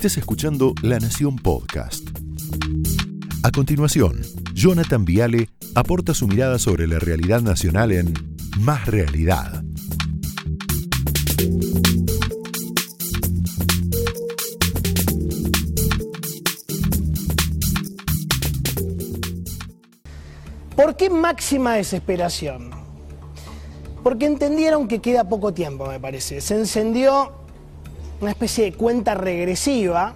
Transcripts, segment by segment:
estés escuchando La Nación Podcast. A continuación, Jonathan Viale aporta su mirada sobre la realidad nacional en Más Realidad. ¿Por qué máxima desesperación? Porque entendieron que queda poco tiempo, me parece. Se encendió una especie de cuenta regresiva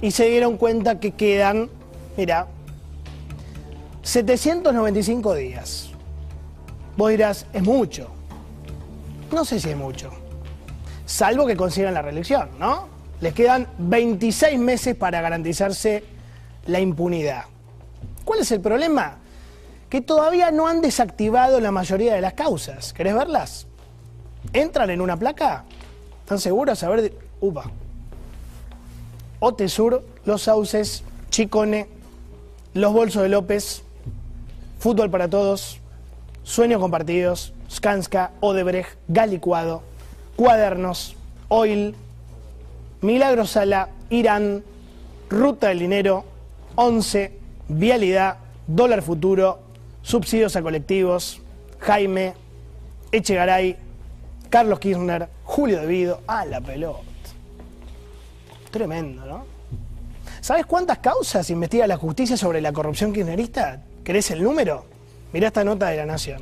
y se dieron cuenta que quedan, mira, 795 días. Vos dirás, es mucho. No sé si es mucho. Salvo que consigan la reelección, ¿no? Les quedan 26 meses para garantizarse la impunidad. ¿Cuál es el problema? Que todavía no han desactivado la mayoría de las causas. ¿Querés verlas? Entran en una placa ¿Están seguros? A ver, upa. Otesur, Los Sauces, Chicone, Los Bolsos de López, Fútbol para Todos, Sueños Compartidos, Skanska, Odebrecht, Galicuado, Cuadernos, Oil, Milagro Sala, Irán, Ruta del Dinero, Once, Vialidad, Dólar Futuro, Subsidios a Colectivos, Jaime, Echegaray, Carlos Kirchner, Julio Devido, a la pelota. Tremendo, ¿no? ¿Sabes cuántas causas investiga la justicia sobre la corrupción kirchnerista? ¿Querés el número? Mirá esta nota de la Nación.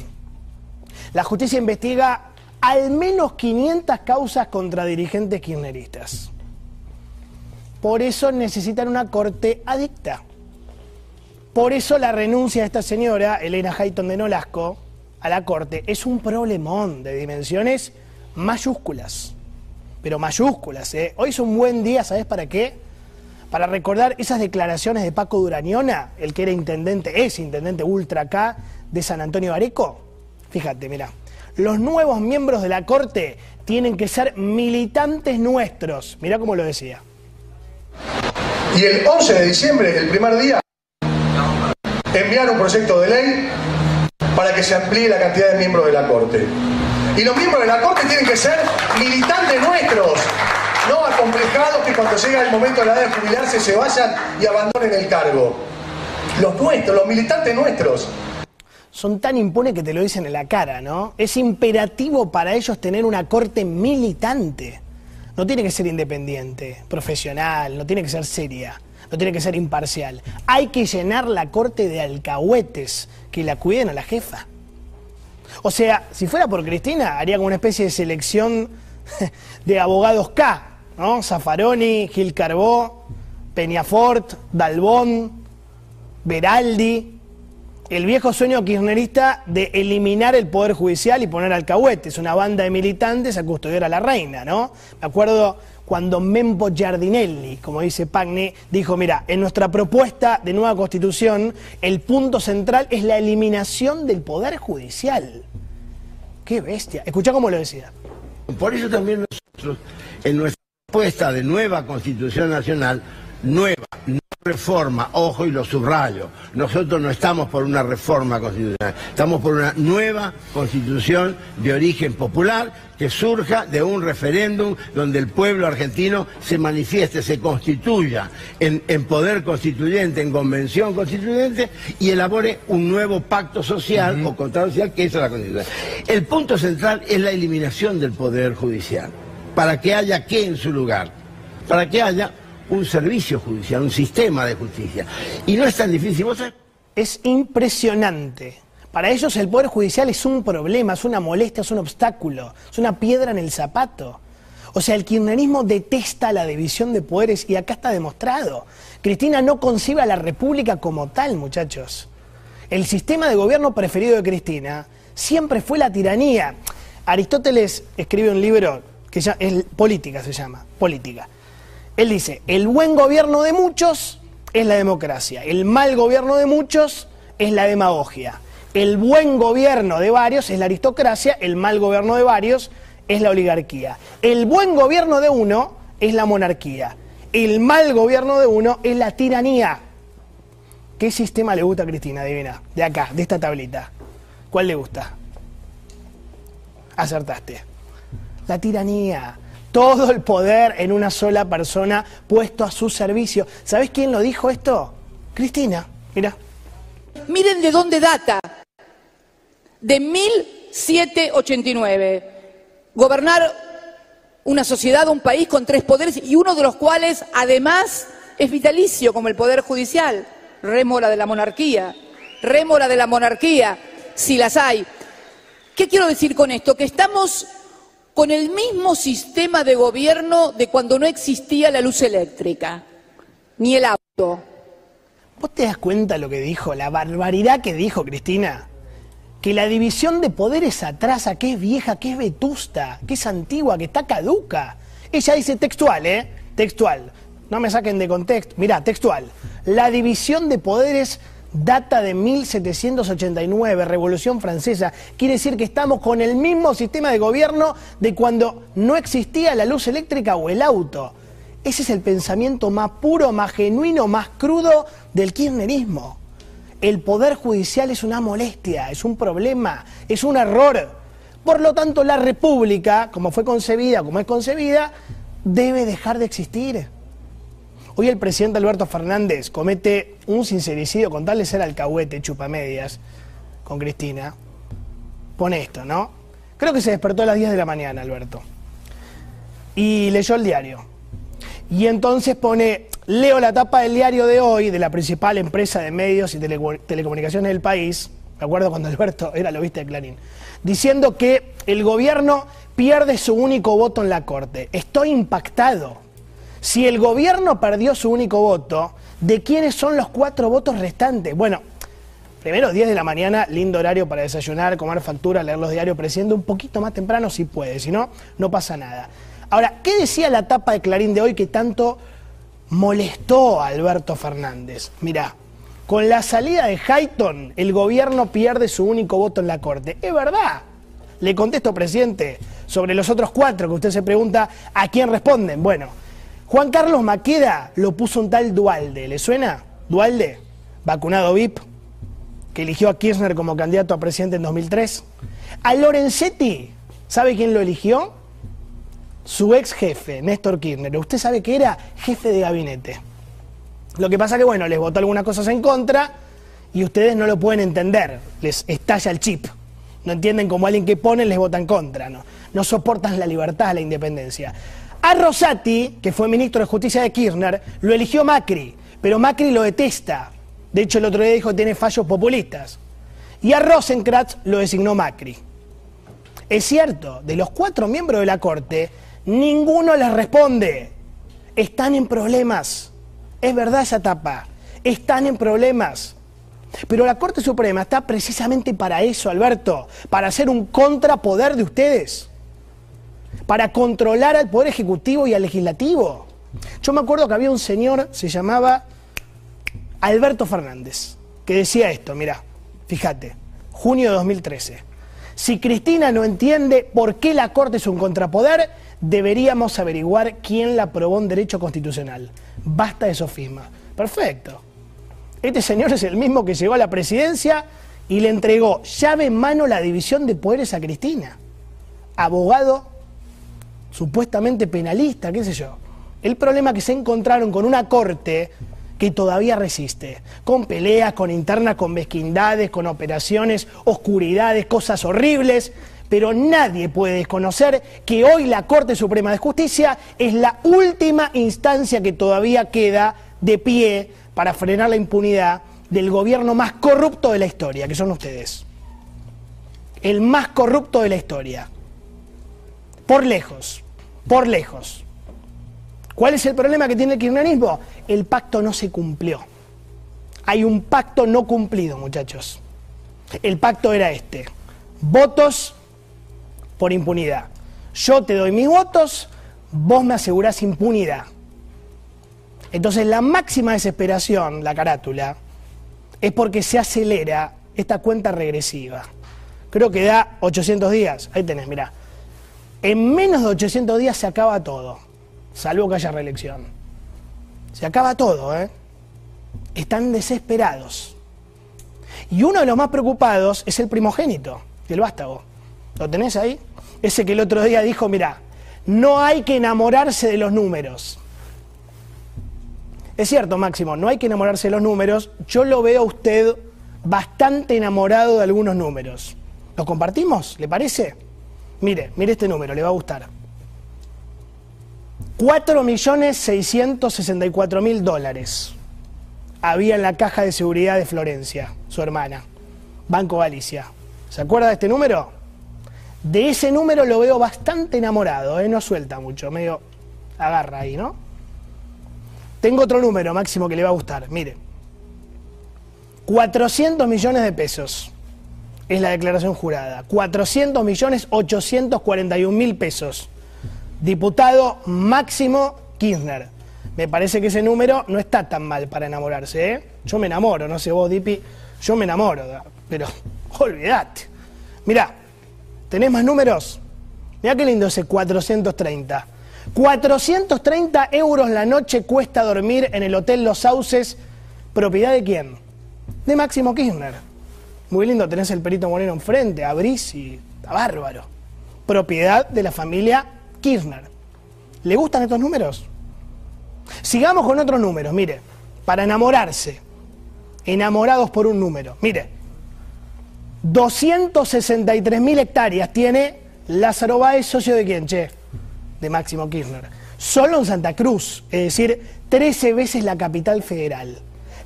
La justicia investiga al menos 500 causas contra dirigentes kirchneristas. Por eso necesitan una corte adicta. Por eso la renuncia de esta señora, Elena Hayton de Nolasco, a la corte es un problemón de dimensiones mayúsculas. Pero mayúsculas, ¿eh? Hoy es un buen día, ¿sabes para qué? Para recordar esas declaraciones de Paco Durañona, el que era intendente, es intendente ultra K de San Antonio Areco. Fíjate, mira. Los nuevos miembros de la Corte tienen que ser militantes nuestros. Mira cómo lo decía. Y el 11 de diciembre, el primer día, enviar un proyecto de ley para que se amplíe la cantidad de miembros de la Corte. Y los miembros de la Corte tienen que ser militantes nuestros, no acomplejados que cuando llega el momento de la edad de jubilarse se vayan y abandonen el cargo. Los nuestros, los militantes nuestros. Son tan impunes que te lo dicen en la cara, ¿no? Es imperativo para ellos tener una corte militante. No tiene que ser independiente, profesional, no tiene que ser seria, no tiene que ser imparcial. Hay que llenar la corte de alcahuetes que la cuiden a la jefa. O sea, si fuera por Cristina, haría como una especie de selección de abogados K, ¿no? Zaffaroni, Gil Carbó, Peñafort, Dalbón, Beraldi. El viejo sueño kirchnerista de eliminar el Poder Judicial y poner alcahuetes, una banda de militantes a custodiar a la reina, ¿no? Me acuerdo cuando Mempo Giardinelli, como dice Pagni, dijo, mira, en nuestra propuesta de nueva constitución, el punto central es la eliminación del Poder Judicial. Qué bestia. Escucha cómo lo decía. Por eso también nosotros, en nuestra propuesta de nueva constitución nacional, nueva, reforma, ojo y lo subrayo, nosotros no estamos por una reforma constitucional, estamos por una nueva constitución de origen popular que surja de un referéndum donde el pueblo argentino se manifieste, se constituya en, en poder constituyente, en convención constituyente y elabore un nuevo pacto social o contrato social que es la constitución. El punto central es la eliminación del poder judicial, para que haya qué en su lugar, para que haya un servicio judicial, un sistema de justicia. Y no es tan difícil. ¿Vos? Es impresionante. Para ellos el Poder Judicial es un problema, es una molestia, es un obstáculo, es una piedra en el zapato. O sea, el kirchnerismo detesta la división de poderes y acá está demostrado. Cristina no concibe a la República como tal, muchachos. El sistema de gobierno preferido de Cristina siempre fue la tiranía. Aristóteles escribe un libro que ya es política se llama, política. Él dice, el buen gobierno de muchos es la democracia, el mal gobierno de muchos es la demagogia, el buen gobierno de varios es la aristocracia, el mal gobierno de varios es la oligarquía, el buen gobierno de uno es la monarquía, el mal gobierno de uno es la tiranía. ¿Qué sistema le gusta a Cristina, Divina? De acá, de esta tablita. ¿Cuál le gusta? Acertaste. La tiranía Todo el poder en una sola persona puesto a su servicio. ¿Sabés quién lo dijo esto? Cristina, mira. Miren de dónde data. De 1789. Gobernar una sociedad, un país con tres poderes y uno de los cuales además es vitalicio, como el Poder Judicial. Rémora de la monarquía. Rémora de la monarquía, si las hay. ¿Qué quiero decir con esto? Que estamos con el mismo sistema de gobierno de cuando no existía la luz eléctrica, ni el auto. ¿Vos te das cuenta lo que dijo, la barbaridad que dijo Cristina? Que la división de poderes atrasa, que es vieja, que es vetusta, que es antigua, que está caduca. Ella dice textual, ¿eh? Textual. No me saquen de contexto. Mirá, textual. La división de poderes data de 1789, Revolución Francesa. Quiere decir que estamos con el mismo sistema de gobierno de cuando no existía la luz eléctrica o el auto. Ese es el pensamiento más puro, más genuino, más crudo del kirchnerismo. El poder judicial es una molestia, es un problema, es un error. Por lo tanto, la república, como fue concebida, como es concebida, debe dejar de existir. Hoy el presidente Alberto Fernández comete un sincericidio con tal de ser alcahuete, chupamedias, con Cristina. Pone esto, ¿no? Creo que se despertó a las 10 de la mañana, Alberto. Y leyó el diario. Y entonces pone, leo la tapa del diario de hoy, de la principal empresa de medios y telecomunicaciones del país, me acuerdo cuando Alberto era lo viste de Clarín, diciendo que el gobierno pierde su único voto en la Corte. Estoy impactado. Si el gobierno perdió su único voto, ¿de quiénes son los cuatro votos restantes? Bueno, primero 10 de la mañana, lindo horario para desayunar, comer factura, leer los diarios, presidente, un poquito más temprano si puede, si no, no pasa nada. Ahora, ¿qué decía la tapa de Clarín de hoy que tanto molestó a Alberto Fernández? Mirá, con la salida de Hayton, el gobierno pierde su único voto en la Corte. Es verdad. Le contesto, presidente, sobre los otros cuatro que usted se pregunta, ¿a quién responden? Bueno, Juan Carlos Maqueda lo puso un tal Dualde. ¿Le suena? Dualde, vacunado VIP, que eligió a Kirchner como candidato a presidente en 2003. A Lorenzetti, ¿sabe quién lo eligió? Su ex jefe, Néstor Kirchner. Usted sabe que era jefe de gabinete. Lo que pasa que, bueno, les votó algunas cosas en contra y ustedes no lo pueden entender. Les estalla el chip. No entienden cómo alguien que pone les vota en contra. No, no soportan la libertad, la independencia. A Rosati, que fue ministro de Justicia de Kirchner, lo eligió Macri, pero Macri lo detesta. De hecho, el otro día dijo tiene fallos populistas. Y a Rosenkratz lo designó Macri. Es cierto, de los cuatro miembros de la Corte, ninguno les responde. Están en problemas. Es verdad esa etapa. Están en problemas. Pero la Corte Suprema está precisamente para eso, Alberto, para ser un contrapoder de ustedes para controlar al Poder Ejecutivo y al Legislativo. Yo me acuerdo que había un señor, se llamaba Alberto Fernández, que decía esto, mira, fíjate, junio de 2013. Si Cristina no entiende por qué la Corte es un contrapoder, deberíamos averiguar quién la aprobó en derecho constitucional. Basta de sofisma. Perfecto. Este señor es el mismo que llegó a la presidencia y le entregó llave en mano la división de poderes a Cristina. Abogado supuestamente penalista, qué sé yo. El problema es que se encontraron con una corte que todavía resiste, con peleas, con internas, con mezquindades, con operaciones, oscuridades, cosas horribles, pero nadie puede desconocer que hoy la Corte Suprema de Justicia es la última instancia que todavía queda de pie para frenar la impunidad del gobierno más corrupto de la historia, que son ustedes. El más corrupto de la historia. Por lejos por lejos. ¿Cuál es el problema que tiene el kirchnerismo? El pacto no se cumplió. Hay un pacto no cumplido, muchachos. El pacto era este. Votos por impunidad. Yo te doy mis votos, vos me asegurás impunidad. Entonces la máxima desesperación, la carátula, es porque se acelera esta cuenta regresiva. Creo que da 800 días. Ahí tenés, mirá. En menos de 800 días se acaba todo, salvo que haya reelección. Se acaba todo, ¿eh? Están desesperados. Y uno de los más preocupados es el primogénito, el vástago. ¿Lo tenés ahí? Ese que el otro día dijo, mira, no hay que enamorarse de los números. Es cierto, Máximo, no hay que enamorarse de los números. Yo lo veo a usted bastante enamorado de algunos números. ¿Los compartimos? ¿Le parece? Mire, mire este número, le va a gustar. 4.664.000 dólares había en la caja de seguridad de Florencia, su hermana, Banco Galicia. ¿Se acuerda de este número? De ese número lo veo bastante enamorado, ¿eh? no suelta mucho, medio agarra ahí, ¿no? Tengo otro número máximo que le va a gustar, mire. 400 millones de pesos es la declaración jurada. 400 millones 841 mil pesos. Diputado Máximo Kirchner. Me parece que ese número no está tan mal para enamorarse, ¿eh? Yo me enamoro, no sé vos, Dipi, yo me enamoro, pero olvídate. Mirá, ¿tenés más números? Mirá qué lindo ese 430. 430 euros la noche cuesta dormir en el Hotel Los Sauces. ¿Propiedad de quién? De Máximo Kirchner. Muy lindo, tenés el Perito Moreno enfrente, abrís y está bárbaro. Propiedad de la familia Kirchner. ¿Le gustan estos números? Sigamos con otros números, mire, para enamorarse. Enamorados por un número. Mire, 263 mil hectáreas tiene Lázaro Báez, socio de quién, che? De Máximo Kirchner. Solo en Santa Cruz, es decir, 13 veces la capital federal.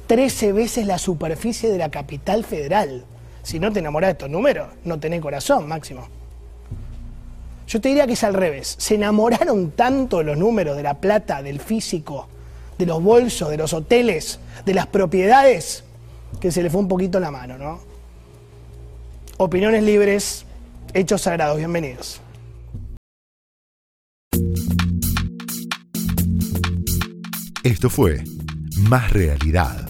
13 veces la superficie de la capital federal. Si no te enamoras de estos números, no tenés corazón, Máximo. Yo te diría que es al revés. Se enamoraron tanto de los números, de la plata, del físico, de los bolsos, de los hoteles, de las propiedades, que se le fue un poquito la mano, ¿no? Opiniones libres, hechos sagrados, bienvenidos. Esto fue Más Realidad,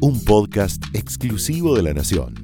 un podcast exclusivo de La Nación.